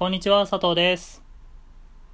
こんにちは、佐藤です。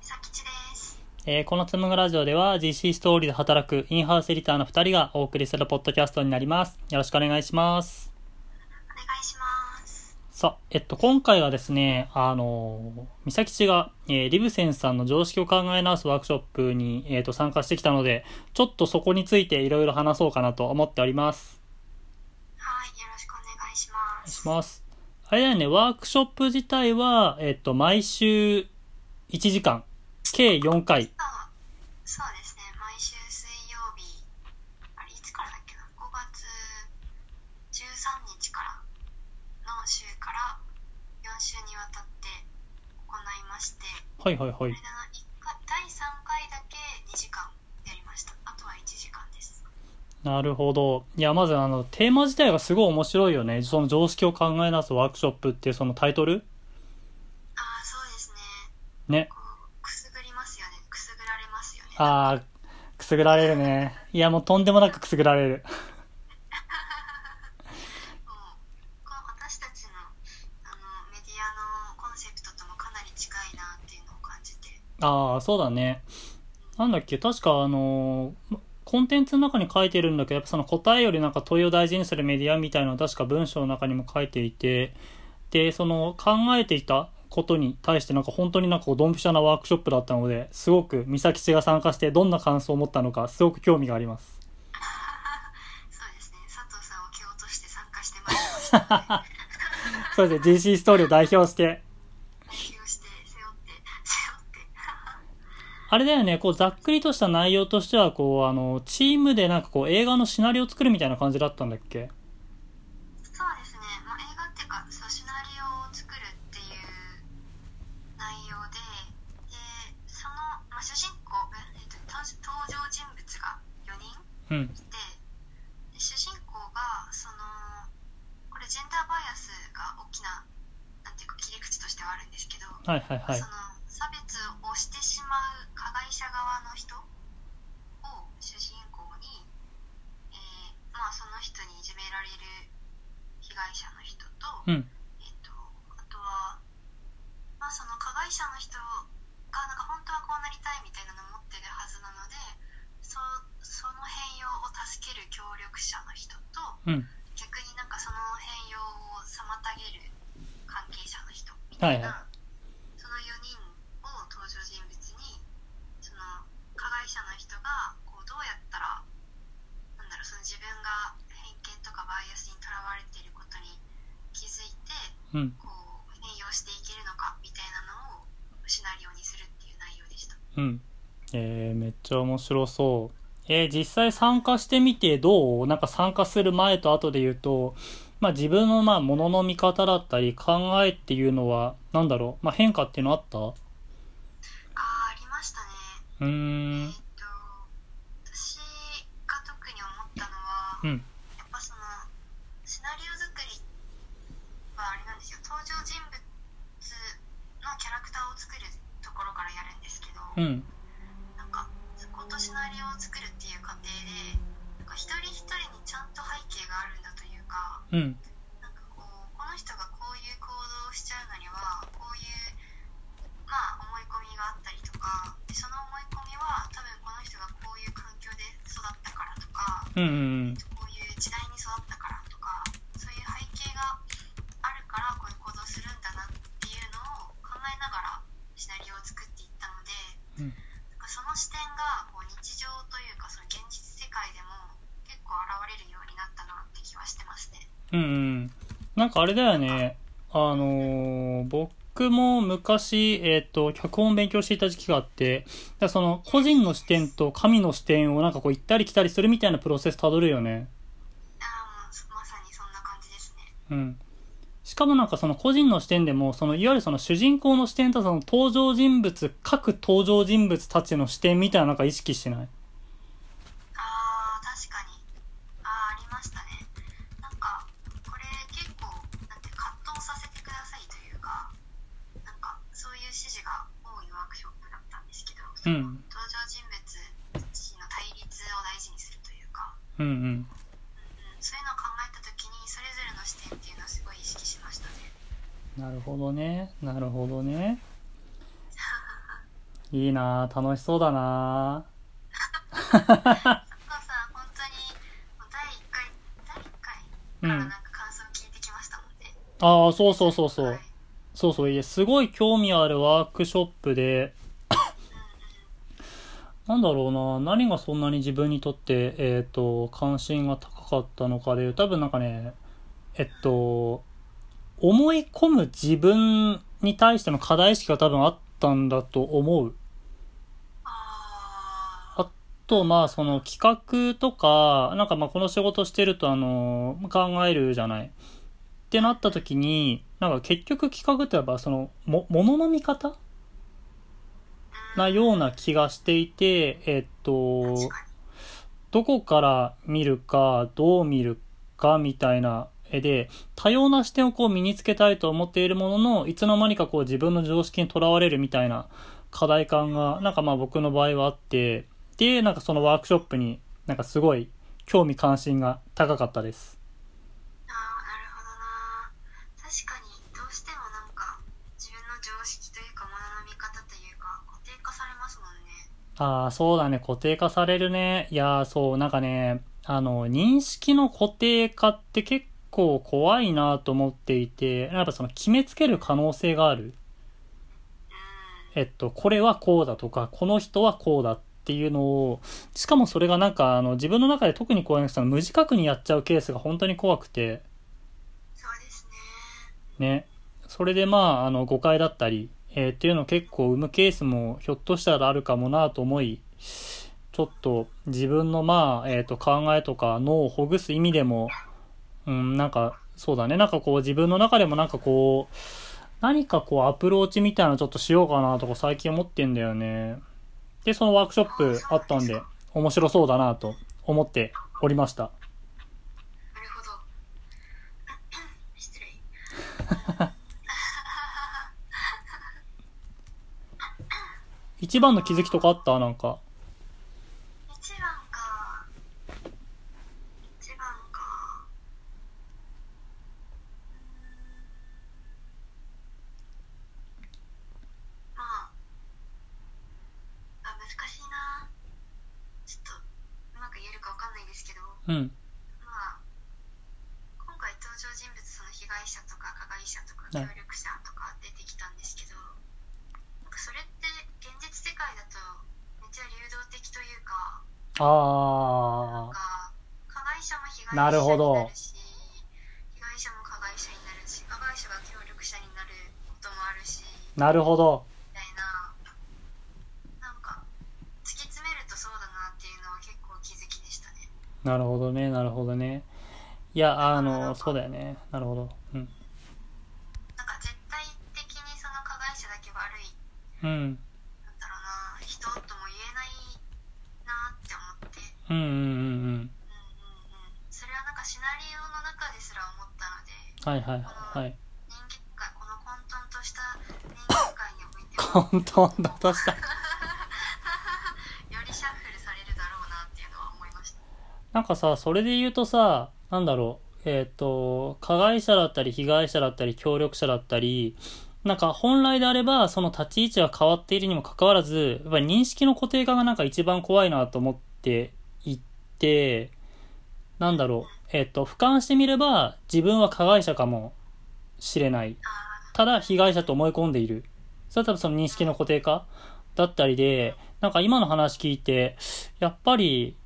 さきちです。えーこのつむぐラジオでは GC ストーリーで働くインハウスエディターの2人がお送りするポッドキャストになります。よろしくお願いします。お願いします。さあ、えっと、今回はですね、あのー、美咲ちが、えーリブセンさんの常識を考え直すワークショップに、えっと、参加してきたので、ちょっとそこについていろいろ話そうかなと思っております。はい、よろしくお願いしまお願いす。します。あれだよね、ワークショップ自体は、えっと、毎週1時間、計4回。あそうですね、毎週水曜日、あれ、いつからだっけな、5月13日からの週から4週にわたって行いまして、はいはいはい第3回だけ2時間やりました。あとは1時間です。なるほど。いや、まずあの、テーマ自体がすごい面白いよね。その常識を考え直すワークショップっていうそのタイトル？ああ、そうですね。ね。くすぐりますよね。くすぐられますよね。あー、くすぐられるね。いや、もうとんでもなくくすぐられる。私たちのあのメディアのコンセプトともかなり近いなっていうのを感じてあー、そうだね。なんだっけ、確かあのーコンテンツの中に書いてるんだけど、やっぱその答えよりなんか問いを大事にするメディアみたいなのを確か文章の中にも書いていて、で、その考えていたことに対してなんか本当になんかドンピシャなワークショップだったので、すごく美咲ちが参加してどんな感想を持ったのか、すごく興味があります。そうですね佐藤さんを蹴落として参加してまいりましたので代そうですね、GC ストーリーを代表して。表して背負って背負ってあれだよね、こうざっくりとした内容としては、こう、あの、チームでなんかこう映画のシナリオを作るみたいな感じだったんだっけ？そうですね、まあ、映画っていうかそうシナリオを作るっていう内容ででその、まあ、主人公、えっと、登登場人物が4人うん。いてで主人公がそのこれジェンダーバイアスが大きななんていうか切り口としてはあるんですけど、はいはいはいそ。の差別をしてしまう加害者側の人を主人公に、えーまあ、その人にいじめられる被害者の人と、うん。えっとあとは、まあ、その加害者の人がなんか本当はこうなりたいみたいなのを持ってるはずなのでそその変容を助ける協力者の人とうん。逆になんかその変容を妨げる関係者の人みたいな、はいはその4人を登場人物にその加害者の人がこうどうやったらなんだろうその自分が偏見とかバイアスにとらわれていることに気づいてうん。こう変容していけるのかみたいなのをシナリオにするっていう内容でした。うん。えー、めっちゃ面白そう。えー、実際参加してみてどう？なんか参加する前と後で言うと、まあ自分のまあものの見方だったり考えっていうのは、なんだろう、まあ変化っていうのあった？うあーありましたね。ーえんーっ。と私が特に思ったのは、うん。やっぱそのシナリオ作りはあれなんですよ登場人物のキャラクターを作るところからやるんですけど、うん。なんかそことシナリオを作るっていう過程でなんか一人一人にちゃんと背景があるんだというかうん。なんかこうこの人がこういう行動をしちゃうのにはこういうまあ思い込みがあったりとかでその思い込みは多分この人がこういう環境で育ったからとかうん。うん。うんうん。なんかあれだよね。あのー僕も昔、えっ、と、脚本を勉強していた時期があって、だその個人の視点と神の視点をなんかこう行ったり来たりするみたいなプロセスたどるよね。ああまさにそんな感じですね。うん。しかもなんかその個人の視点でも、そのいわゆるその主人公の視点とその登場人物、各登場人物たちの視点みたいななんか意識してない？うん登場人物の対立を大事にするというか、うんうん。うんうん、そういうのを考えた時にそれぞれの視点っていうのをすごい意識しましたね。なるほどね。なるほどね。いいな。ぁ楽しそうだな。そうさ本当に。第1回第1回からなんか感想聞いてきましたもんね、ああ、そうそうそうそう。はい。そうそう、いや、すごい興味あるワークショップで、なんだろうな、何がそんなに自分にとって、えっ、と、関心が高かったのかで、多分なんかね、えっと、思い込む自分に対しての課題意識が多分あったんだと思う。ああと、まあ、その企画とか、なんかまあ、この仕事してると、あの、考えるじゃない。ってなった時に、なんか結局企画ってやっぱその、も、ものの見方なような気がしていて、えっと、どこから見るか、どう見るかみたいな絵で、多様な視点をこう身につけたいと思っているものの、いつの間にかこう自分の常識にとらわれるみたいな課題感が、なんかまあ僕の場合はあって、で、なんかそのワークショップになんかすごい興味関心が高かったです。ああ、そうだね、固定化されるね。いやー、そう、なんかね、あの、認識の固定化って結構怖いなと思っていて、やっぱその決めつける可能性がある。うんえっと、これはこうだとか、この人はこうだっていうのを、しかもそれがなんか、あの、自分の中で特に怖いのが、その無自覚にやっちゃうケースが本当に怖くて、そうですねね。それでまあ、あの、誤解だったり、えーっていうのを結構生むケースもひょっとしたらあるかもなと思い、ちょっと自分のまあ、えっ、と、考えとか脳をほぐす意味でも、うん、なんか、そうだね。なんかこう自分の中でもなんかこう、何かこうアプローチみたいなのちょっとしようかなとか最近思ってんだよね。で、そのワークショップあったんで、面白そうだなと思っておりました。なるほど失礼 一番の気づきとかあった？なんか。一番か。一番か。うーん。まあ。あ難しいな。ちょっとうまく言えるかわかんないですけど。うん。まあ。今回登場人物その被害者とか加害者とかはい協力者とか出てきたんですけど、なんかそれって現実世界だとめっちゃ流動的というかなんあか加害者も被害者なるほどになるし被害者も加害者になるし加害者が協力者になることもあるしー、なるほど。みたいななんか突き詰めるとそうだなっていうのは結構気づきでしたねなるほどね、なるほどね。いや、あの、そうだよね。なるほど。うん。なんか絶対的にその加害者だけ悪いうん。なんだろうな人とも言えないなって思ってうんうんうんうん。うんうんうんそれはなんかシナリオの中ですら思ったのではいはい。はいはい。人間界この混沌とした人間界においては本当だとした。よりシャッフルされるだろうなっていうのは思いました。なんかさ、それで言うとさ、なんだろう、えっ、と、加害者だったり、被害者だったり、協力者だったり、なんか本来であれば、その立ち位置が変わっているにもかかわらず、やっぱり認識の固定化がなんか一番怖いなと思っていて、なんだろう、えっ、と、俯瞰してみれば、自分は加害者かもしれない。ただ被害者と思い込んでいる。それは多分その認識の固定化だったりで、なんか今の話聞いて、やっぱり、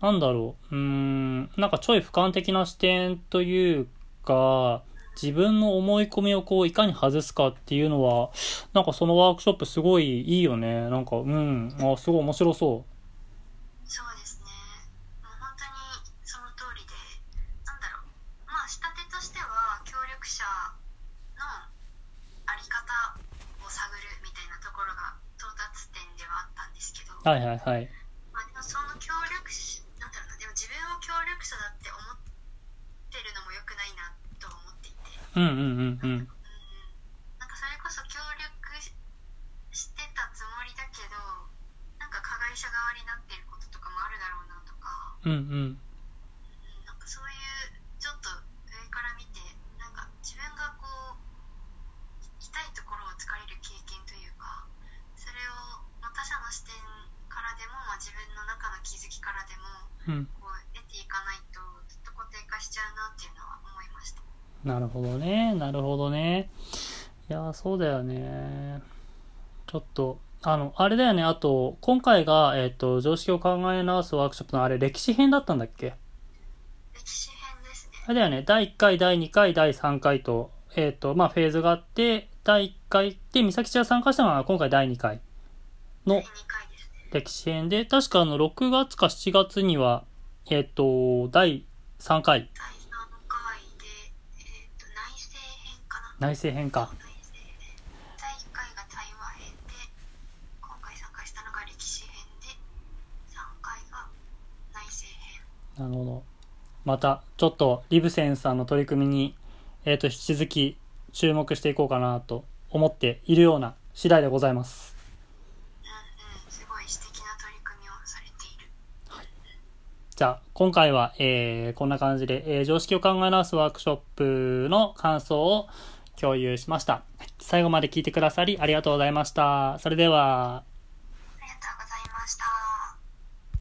なんだろう、うーん、なんかちょい俯瞰的な視点というか、自分の思い込みをこういかに外すかっていうのは、なんかそのワークショップすごいいいよね。なんか、うん、あ、すごい面白そーそうですはいはいはい。まあ、でもその協力しなんだろうなでも自分を協力者だって思ってるのも良くないなと思っていて、うんうんうんうん。うん、なんかそれこそ協力ししてたつもりだけどなんか加害者側になってることとかもあるだろうなとか、うんうん。うん、なんかそういうちょっと上から見てなんか自分がこう心をつかれる経験というかそれを、まあ、他者の視点からでも、まあ、自分の中の気づきからでもうん。こう得ていかないとずっと固定化しちゃうなっていうのは思いましたなるほどね。なるほどね。いや、そうだよね。ちょっと、あの、あれだよね。あと、今回が、えっ、と、常識を考え直すワークショップのあれ、歴史編だったんだっけ？歴史編ですねあれだよね。第1回、第2回、第3回と、えっ、と、まあ、フェーズがあって、第1回で、美咲ちゃん参加したのは今回第2回の第2回ですね歴史編で、確かあの、6月か7月には、えっ、と、第3回、第3回で、えー、と内政編かな内政編か。第1回が対話編で今回参加したのが歴史編で3回が内政編なるほど。また、ちょっと、リブセンさんの取り組みに、えっ、と、引き続き注目していこうかなと思っているような次第でございます。うんうんすごい素敵な取り組みをされているじゃあ、今回は、えー、こんな感じで、えー、常識を考え直すワークショップの感想を共有しました。最後まで聞いてくださりありがとうございました。それでは、